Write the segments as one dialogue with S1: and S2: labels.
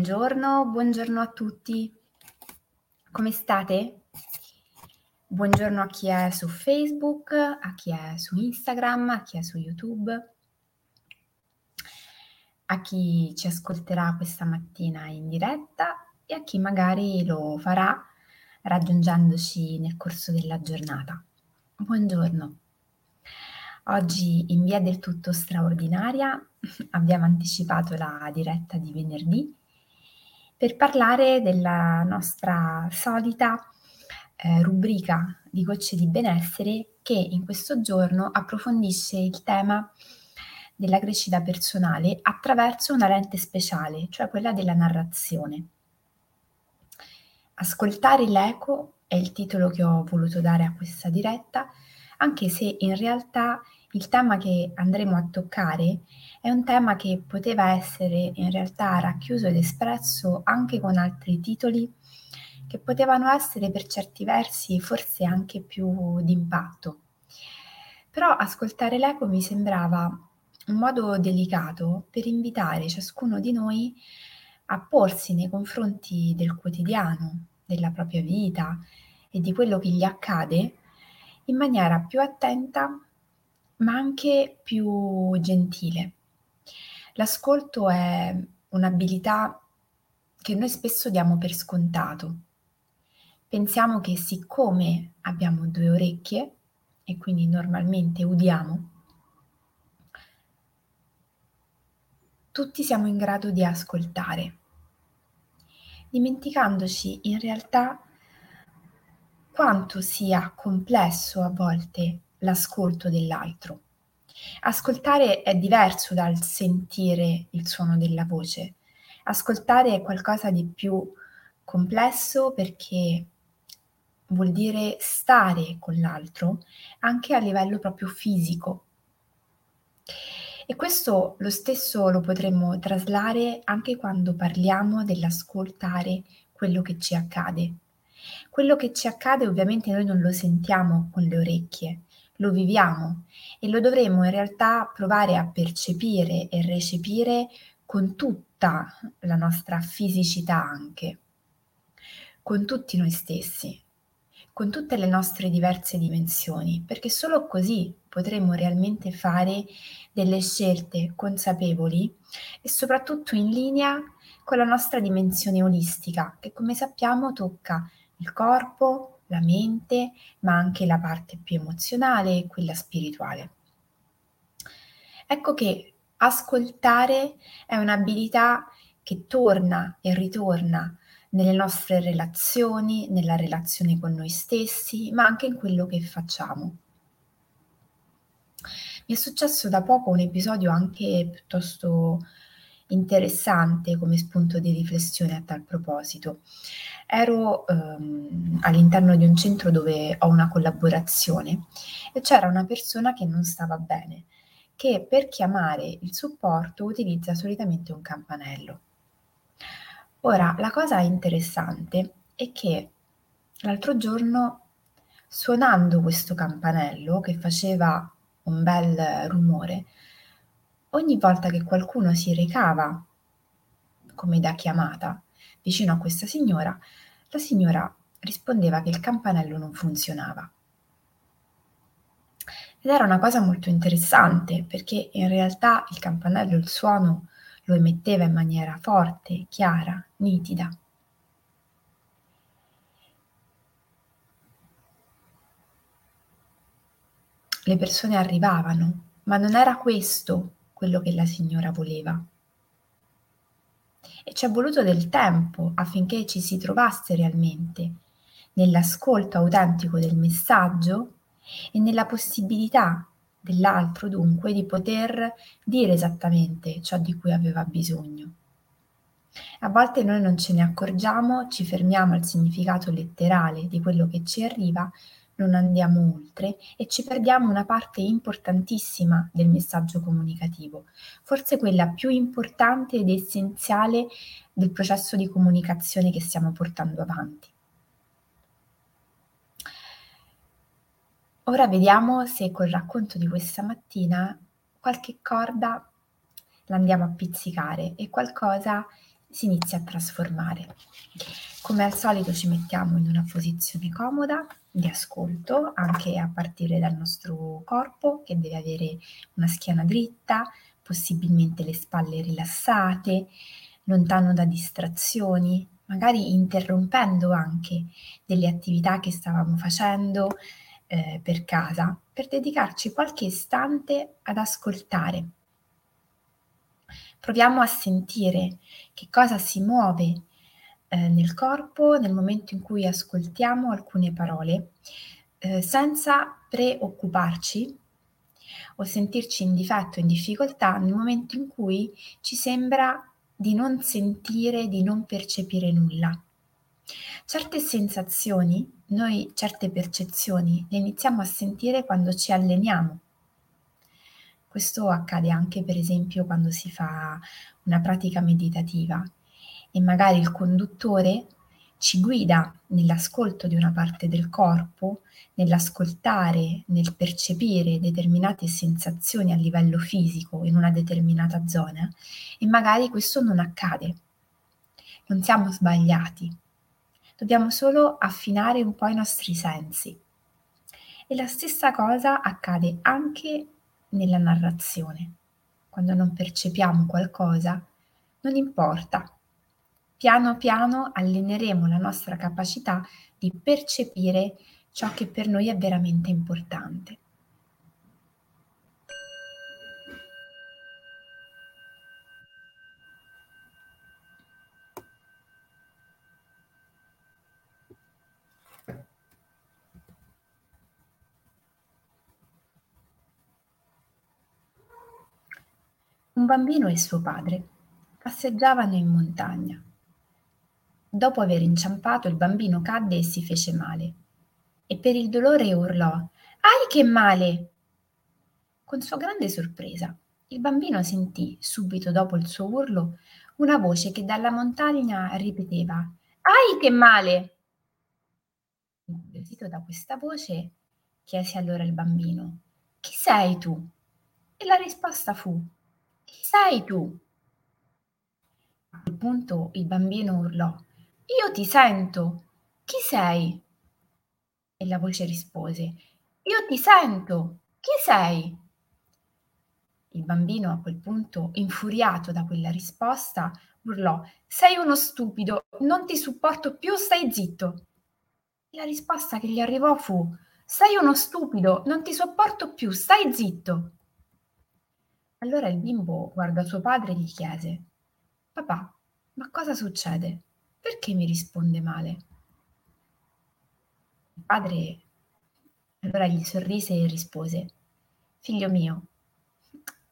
S1: Buongiorno, buongiorno a tutti. Come state? Buongiorno a chi è su Facebook, a chi è su Instagram, a chi è su YouTube, a chi ci ascolterà questa mattina in diretta e a chi magari lo farà raggiungendoci nel corso della giornata. Buongiorno. Oggi in via del tutto straordinaria abbiamo anticipato la diretta di venerdì per parlare della nostra solita eh, rubrica di gocce di benessere che in questo giorno approfondisce il tema della crescita personale attraverso una lente speciale, cioè quella della narrazione. Ascoltare l'eco è il titolo che ho voluto dare a questa diretta, anche se in realtà il tema che andremo a toccare è un tema che poteva essere in realtà racchiuso ed espresso anche con altri titoli che potevano essere per certi versi forse anche più d'impatto. Però ascoltare l'eco mi sembrava un modo delicato per invitare ciascuno di noi a porsi nei confronti del quotidiano, della propria vita e di quello che gli accade in maniera più attenta ma anche più gentile. L'ascolto è un'abilità che noi spesso diamo per scontato. Pensiamo che siccome abbiamo due orecchie e quindi normalmente udiamo, tutti siamo in grado di ascoltare, dimenticandoci in realtà quanto sia complesso a volte l'ascolto dell'altro. Ascoltare è diverso dal sentire il suono della voce. Ascoltare è qualcosa di più complesso perché vuol dire stare con l'altro anche a livello proprio fisico. E questo lo stesso lo potremmo traslare anche quando parliamo dell'ascoltare quello che ci accade. Quello che ci accade ovviamente noi non lo sentiamo con le orecchie, lo viviamo e lo dovremmo in realtà provare a percepire e recepire con tutta la nostra fisicità anche, con tutti noi stessi, con tutte le nostre diverse dimensioni, perché solo così potremo realmente fare delle scelte consapevoli e soprattutto in linea con la nostra dimensione olistica, che come sappiamo tocca il corpo, la mente, ma anche la parte più emozionale e quella spirituale. Ecco che ascoltare è un'abilità che torna e ritorna nelle nostre relazioni, nella relazione con noi stessi, ma anche in quello che facciamo. Mi è successo da poco un episodio anche piuttosto interessante come spunto di riflessione a tal proposito. Ero ehm, all'interno di un centro dove ho una collaborazione e c'era una persona che non stava bene, che per chiamare il supporto utilizza solitamente un campanello. Ora, la cosa interessante è che l'altro giorno, suonando questo campanello che faceva un bel rumore, ogni volta che qualcuno si recava, come da chiamata, vicino a questa signora, la signora rispondeva che il campanello non funzionava. Ed era una cosa molto interessante perché in realtà il campanello il suono lo emetteva in maniera forte, chiara, nitida. Le persone arrivavano, ma non era questo quello che la signora voleva. E ci è voluto del tempo affinché ci si trovasse realmente nell'ascolto autentico del messaggio e nella possibilità dell'altro dunque di poter dire esattamente ciò di cui aveva bisogno. A volte noi non ce ne accorgiamo, ci fermiamo al significato letterale di quello che ci arriva, non andiamo oltre e ci perdiamo una parte importantissima del messaggio comunicativo, forse quella più importante ed essenziale del processo di comunicazione che stiamo portando avanti. Ora vediamo se col racconto di questa mattina qualche corda l'andiamo a pizzicare e qualcosa si inizia a trasformare. Come al solito ci mettiamo in una posizione comoda di ascolto, anche a partire dal nostro corpo che deve avere una schiena dritta, possibilmente le spalle rilassate, lontano da distrazioni, magari interrompendo anche delle attività che stavamo facendo eh, per casa, per dedicarci qualche istante ad ascoltare. Proviamo a sentire che cosa si muove eh, nel corpo nel momento in cui ascoltiamo alcune parole, eh, senza preoccuparci o sentirci in difetto, in difficoltà nel momento in cui ci sembra di non sentire, di non percepire nulla. Certe sensazioni, noi certe percezioni le iniziamo a sentire quando ci alleniamo. Questo accade anche per esempio quando si fa una pratica meditativa e magari il conduttore ci guida nell'ascolto di una parte del corpo, nell'ascoltare, nel percepire determinate sensazioni a livello fisico in una determinata zona e magari questo non accade. Non siamo sbagliati, dobbiamo solo affinare un po' i nostri sensi. E la stessa cosa accade anche nella narrazione. Quando non percepiamo qualcosa, non importa. Piano piano alleneremo la nostra capacità di percepire ciò che per noi è veramente importante. Un bambino e suo padre passeggiavano in montagna. Dopo aver inciampato il bambino cadde e si fece male e per il dolore urlò Ai che male! Con sua grande sorpresa, il bambino sentì, subito dopo il suo urlo, una voce che dalla montagna ripeteva Ai che male! Incuriosito da questa voce, chiese allora il bambino Chi sei tu? E la risposta fu sei tu? A quel punto il bambino urlò Io ti sento. Chi sei? E la voce rispose Io ti sento. Chi sei? Il bambino a quel punto, infuriato da quella risposta, urlò Sei uno stupido, non ti supporto più, stai zitto. La risposta che gli arrivò fu Sei uno stupido, non ti sopporto più, stai zitto. Allora il bimbo guardò suo padre e gli chiese: Papà, ma cosa succede? Perché mi risponde male? Il padre allora gli sorrise e rispose: Figlio mio,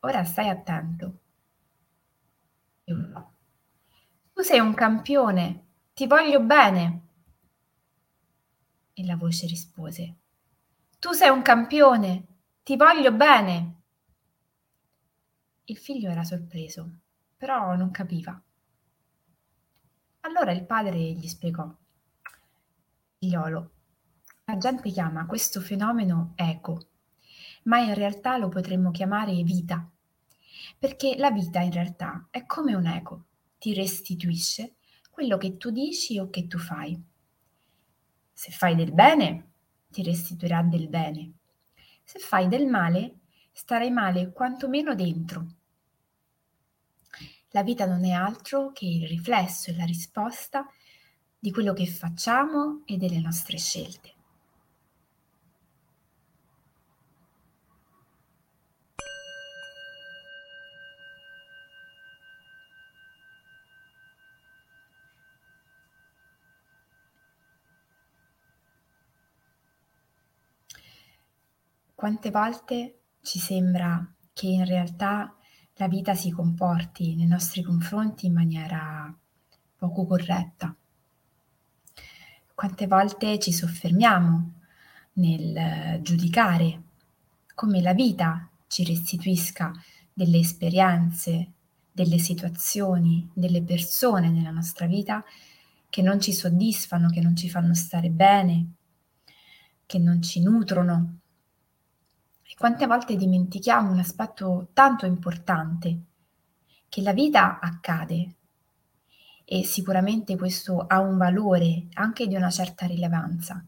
S1: ora stai attento. Tu sei un campione, ti voglio bene. E la voce rispose: Tu sei un campione, ti voglio bene. Il figlio era sorpreso, però non capiva. Allora il padre gli spiegò. Figliolo, la gente chiama questo fenomeno eco, ma in realtà lo potremmo chiamare vita, perché la vita in realtà è come un eco, ti restituisce quello che tu dici o che tu fai. Se fai del bene, ti restituirà del bene. Se fai del male, starai male quantomeno dentro la vita non è altro che il riflesso e la risposta di quello che facciamo e delle nostre scelte. Quante volte ci sembra che in realtà la vita si comporti nei nostri confronti in maniera poco corretta. Quante volte ci soffermiamo nel giudicare come la vita ci restituisca delle esperienze, delle situazioni, delle persone nella nostra vita che non ci soddisfano, che non ci fanno stare bene, che non ci nutrono, quante volte dimentichiamo un aspetto tanto importante, che la vita accade e sicuramente questo ha un valore anche di una certa rilevanza,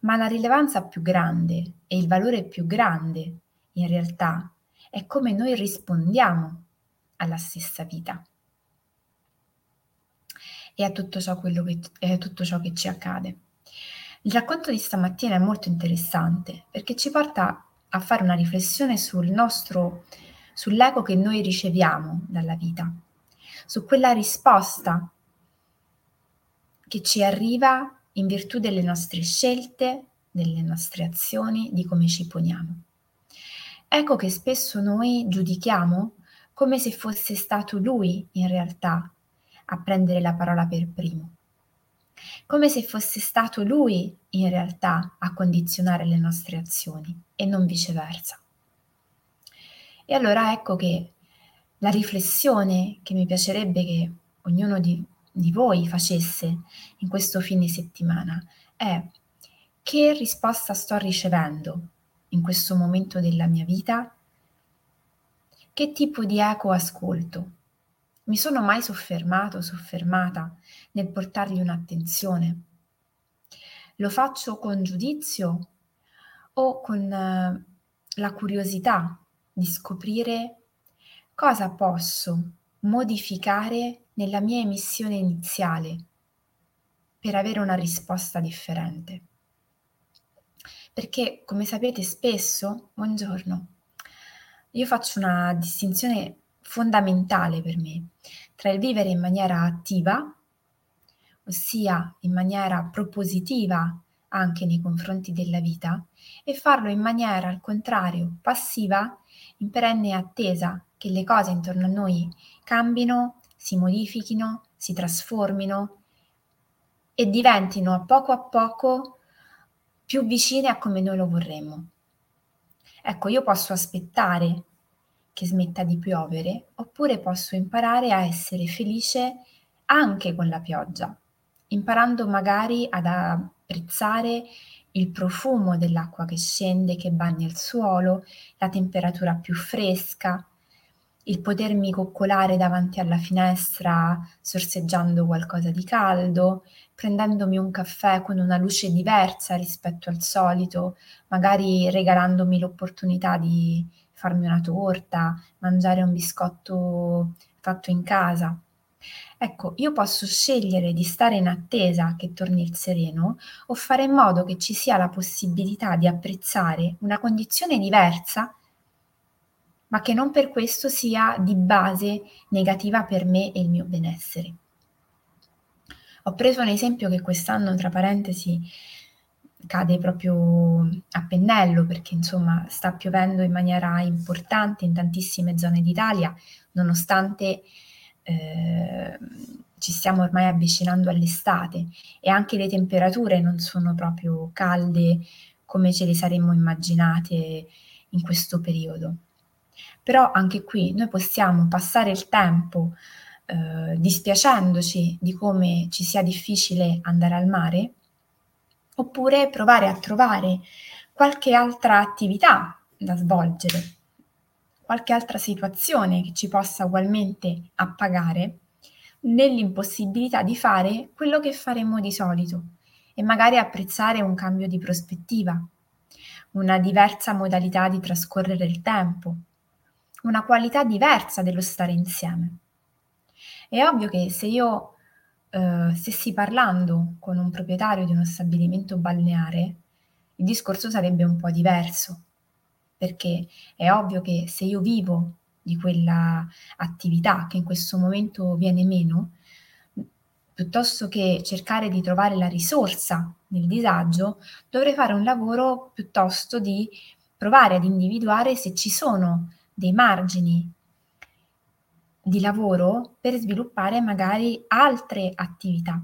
S1: ma la rilevanza più grande e il valore più grande in realtà è come noi rispondiamo alla stessa vita e a tutto ciò, che, a tutto ciò che ci accade. Il racconto di stamattina è molto interessante perché ci porta a fare una riflessione sul nostro, sull'eco che noi riceviamo dalla vita, su quella risposta che ci arriva in virtù delle nostre scelte, delle nostre azioni, di come ci poniamo. Ecco che spesso noi giudichiamo come se fosse stato lui in realtà a prendere la parola per primo, come se fosse stato lui in realtà a condizionare le nostre azioni e non viceversa. E allora ecco che la riflessione che mi piacerebbe che ognuno di, di voi facesse in questo fine settimana è che risposta sto ricevendo in questo momento della mia vita? Che tipo di eco ascolto? Mi sono mai soffermato, soffermata nel portargli un'attenzione? Lo faccio con giudizio o con eh, la curiosità di scoprire cosa posso modificare nella mia emissione iniziale per avere una risposta differente. Perché, come sapete, spesso, buongiorno, io faccio una distinzione fondamentale per me tra il vivere in maniera attiva, ossia in maniera propositiva anche nei confronti della vita, e farlo in maniera al contrario passiva, in perenne attesa che le cose intorno a noi cambino, si modifichino, si trasformino e diventino a poco a poco più vicine a come noi lo vorremmo. Ecco, io posso aspettare che smetta di piovere, oppure posso imparare a essere felice anche con la pioggia, imparando magari ad apprezzare il profumo dell'acqua che scende, che bagna il suolo, la temperatura più fresca, il potermi coccolare davanti alla finestra sorseggiando qualcosa di caldo, prendendomi un caffè con una luce diversa rispetto al solito, magari regalandomi l'opportunità di farmi una torta, mangiare un biscotto fatto in casa. Ecco, io posso scegliere di stare in attesa che torni il sereno o fare in modo che ci sia la possibilità di apprezzare una condizione diversa, ma che non per questo sia di base negativa per me e il mio benessere. Ho preso un esempio che quest'anno, tra parentesi, cade proprio a pennello perché insomma sta piovendo in maniera importante in tantissime zone d'Italia, nonostante eh, ci stiamo ormai avvicinando all'estate e anche le temperature non sono proprio calde come ce le saremmo immaginate in questo periodo. Però anche qui noi possiamo passare il tempo eh, dispiacendoci di come ci sia difficile andare al mare oppure provare a trovare qualche altra attività da svolgere, qualche altra situazione che ci possa ugualmente appagare nell'impossibilità di fare quello che faremmo di solito e magari apprezzare un cambio di prospettiva, una diversa modalità di trascorrere il tempo, una qualità diversa dello stare insieme. È ovvio che se io eh, stessi parlando con un proprietario di uno stabilimento balneare, il discorso sarebbe un po' diverso, perché è ovvio che se io vivo di quella attività che in questo momento viene meno, piuttosto che cercare di trovare la risorsa nel disagio, dovrei fare un lavoro piuttosto di provare ad individuare se ci sono dei margini di lavoro per sviluppare magari altre attività,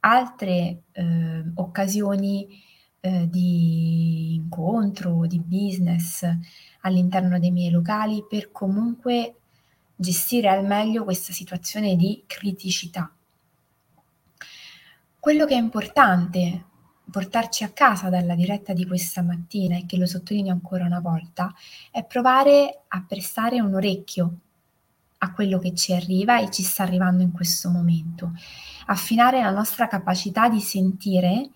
S1: altre eh, occasioni eh, di incontro, di business all'interno dei miei locali per comunque gestire al meglio questa situazione di criticità. Quello che è importante portarci a casa dalla diretta di questa mattina e che lo sottolineo ancora una volta è provare a prestare un orecchio a quello che ci arriva e ci sta arrivando in questo momento, affinare la nostra capacità di sentire,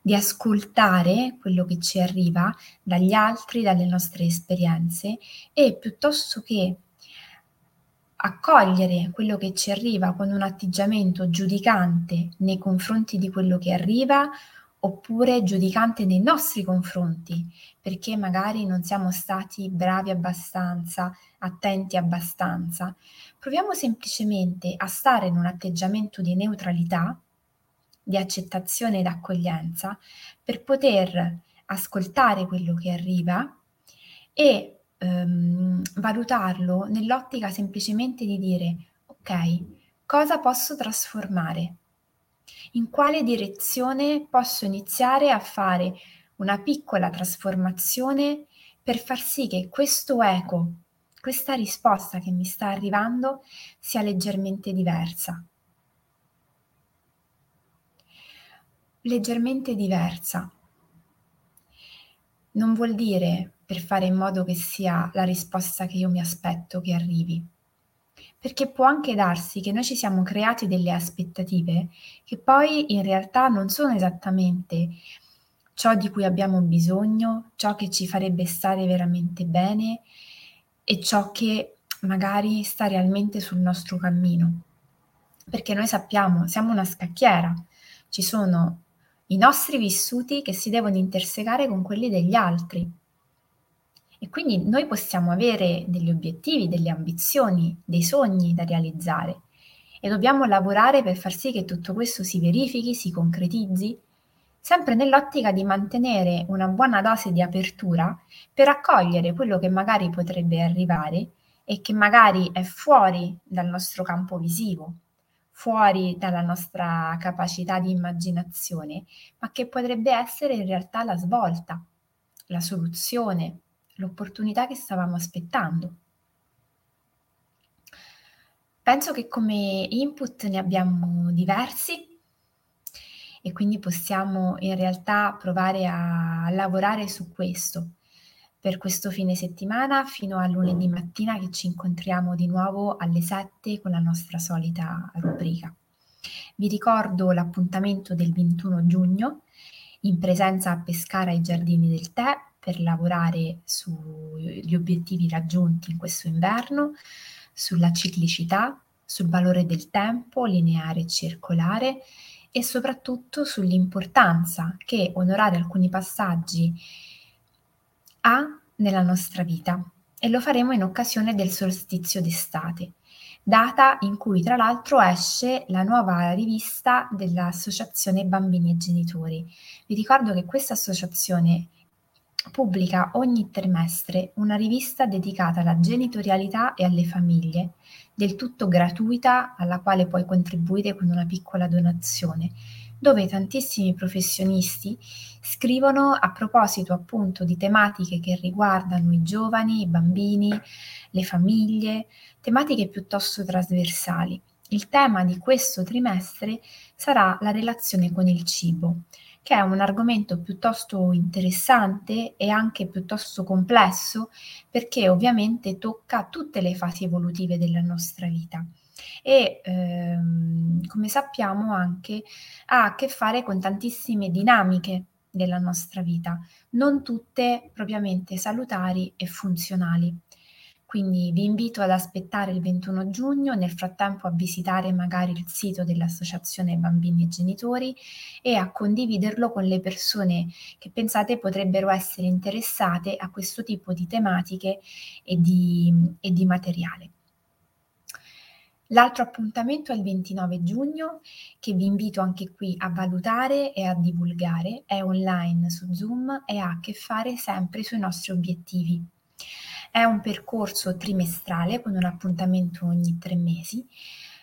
S1: di ascoltare quello che ci arriva dagli altri, dalle nostre esperienze e piuttosto che accogliere quello che ci arriva con un atteggiamento giudicante nei confronti di quello che arriva oppure giudicante nei nostri confronti, perché magari non siamo stati bravi abbastanza, attenti abbastanza. Proviamo semplicemente a stare in un atteggiamento di neutralità, di accettazione ed accoglienza, per poter ascoltare quello che arriva e ehm, valutarlo nell'ottica semplicemente di dire, ok, cosa posso trasformare? In quale direzione posso iniziare a fare una piccola trasformazione per far sì che questo eco, questa risposta che mi sta arrivando sia leggermente diversa. Leggermente diversa non vuol dire per fare in modo che sia la risposta che io mi aspetto che arrivi perché può anche darsi che noi ci siamo creati delle aspettative che poi in realtà non sono esattamente ciò di cui abbiamo bisogno, ciò che ci farebbe stare veramente bene e ciò che magari sta realmente sul nostro cammino. Perché noi sappiamo, siamo una scacchiera, ci sono i nostri vissuti che si devono intersecare con quelli degli altri e quindi noi possiamo avere degli obiettivi, delle ambizioni, dei sogni da realizzare. E dobbiamo lavorare per far sì che tutto questo si verifichi, si concretizzi, sempre nell'ottica di mantenere una buona dose di apertura per accogliere quello che magari potrebbe arrivare e che magari è fuori dal nostro campo visivo, fuori dalla nostra capacità di immaginazione, ma che potrebbe essere in realtà la svolta, la soluzione, l'opportunità che stavamo aspettando. Penso che come input ne abbiamo diversi e quindi possiamo in realtà provare a lavorare su questo per questo fine settimana fino a lunedì mattina che ci incontriamo di nuovo alle 7 con la nostra solita rubrica. Vi ricordo l'appuntamento del 21 giugno in presenza a Pescara ai Giardini del Tè per lavorare sugli obiettivi raggiunti in questo inverno, sulla ciclicità, sul valore del tempo lineare e circolare e soprattutto sull'importanza che onorare alcuni passaggi ha nella nostra vita e lo faremo in occasione del solstizio d'estate, data in cui tra l'altro esce la nuova rivista dell'Associazione Bambini e Genitori. Vi ricordo che questa associazione pubblica ogni trimestre una rivista dedicata alla genitorialità e alle famiglie, del tutto gratuita, alla quale puoi contribuire con una piccola donazione, dove tantissimi professionisti scrivono a proposito appunto di tematiche che riguardano i giovani, i bambini, le famiglie, tematiche piuttosto trasversali. Il tema di questo trimestre sarà la relazione con il cibo che è un argomento piuttosto interessante e anche piuttosto complesso perché ovviamente tocca tutte le fasi evolutive della nostra vita e ehm, come sappiamo anche ha a che fare con tantissime dinamiche della nostra vita, non tutte propriamente salutari e funzionali. Quindi vi invito ad aspettare il 21 giugno, nel frattempo a visitare magari il sito dell'Associazione Bambini e Genitori e a condividerlo con le persone che pensate potrebbero essere interessate a questo tipo di tematiche e di, e di materiale. L'altro appuntamento è il 29 giugno, che vi invito anche qui a valutare e a divulgare, è online su Zoom e ha a che fare sempre sui nostri obiettivi. È un percorso trimestrale con un appuntamento ogni tre mesi.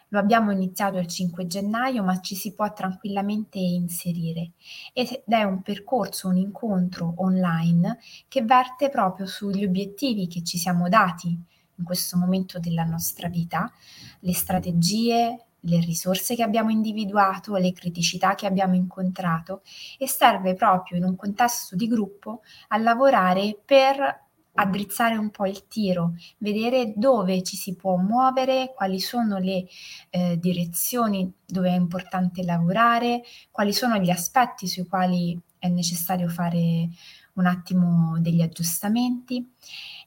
S1: Lo abbiamo iniziato il 5 gennaio, ma ci si può tranquillamente inserire ed è un percorso, un incontro online che verte proprio sugli obiettivi che ci siamo dati in questo momento della nostra vita, le strategie, le risorse che abbiamo individuato, le criticità che abbiamo incontrato e serve proprio in un contesto di gruppo a lavorare per addrizzare un po' il tiro, vedere dove ci si può muovere, quali sono le eh, direzioni dove è importante lavorare, quali sono gli aspetti sui quali è necessario fare un attimo degli aggiustamenti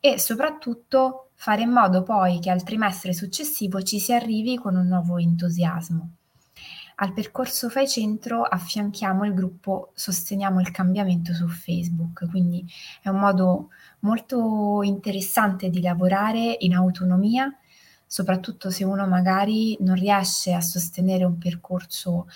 S1: e soprattutto fare in modo poi che al trimestre successivo ci si arrivi con un nuovo entusiasmo. Al percorso Fai Centro affianchiamo il gruppo Sosteniamo il cambiamento su Facebook, quindi è un modo molto interessante di lavorare in autonomia, soprattutto se uno magari non riesce a sostenere un percorso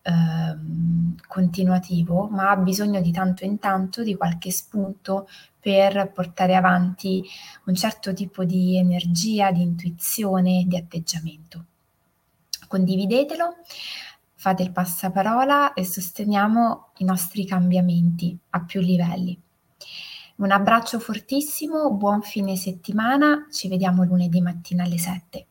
S1: ehm, continuativo, ma ha bisogno di tanto in tanto di qualche spunto per portare avanti un certo tipo di energia, di intuizione, di atteggiamento. Condividetelo, fate il passaparola e sosteniamo i nostri cambiamenti a più livelli. Un abbraccio fortissimo, buon fine settimana, ci vediamo lunedì mattina alle 7.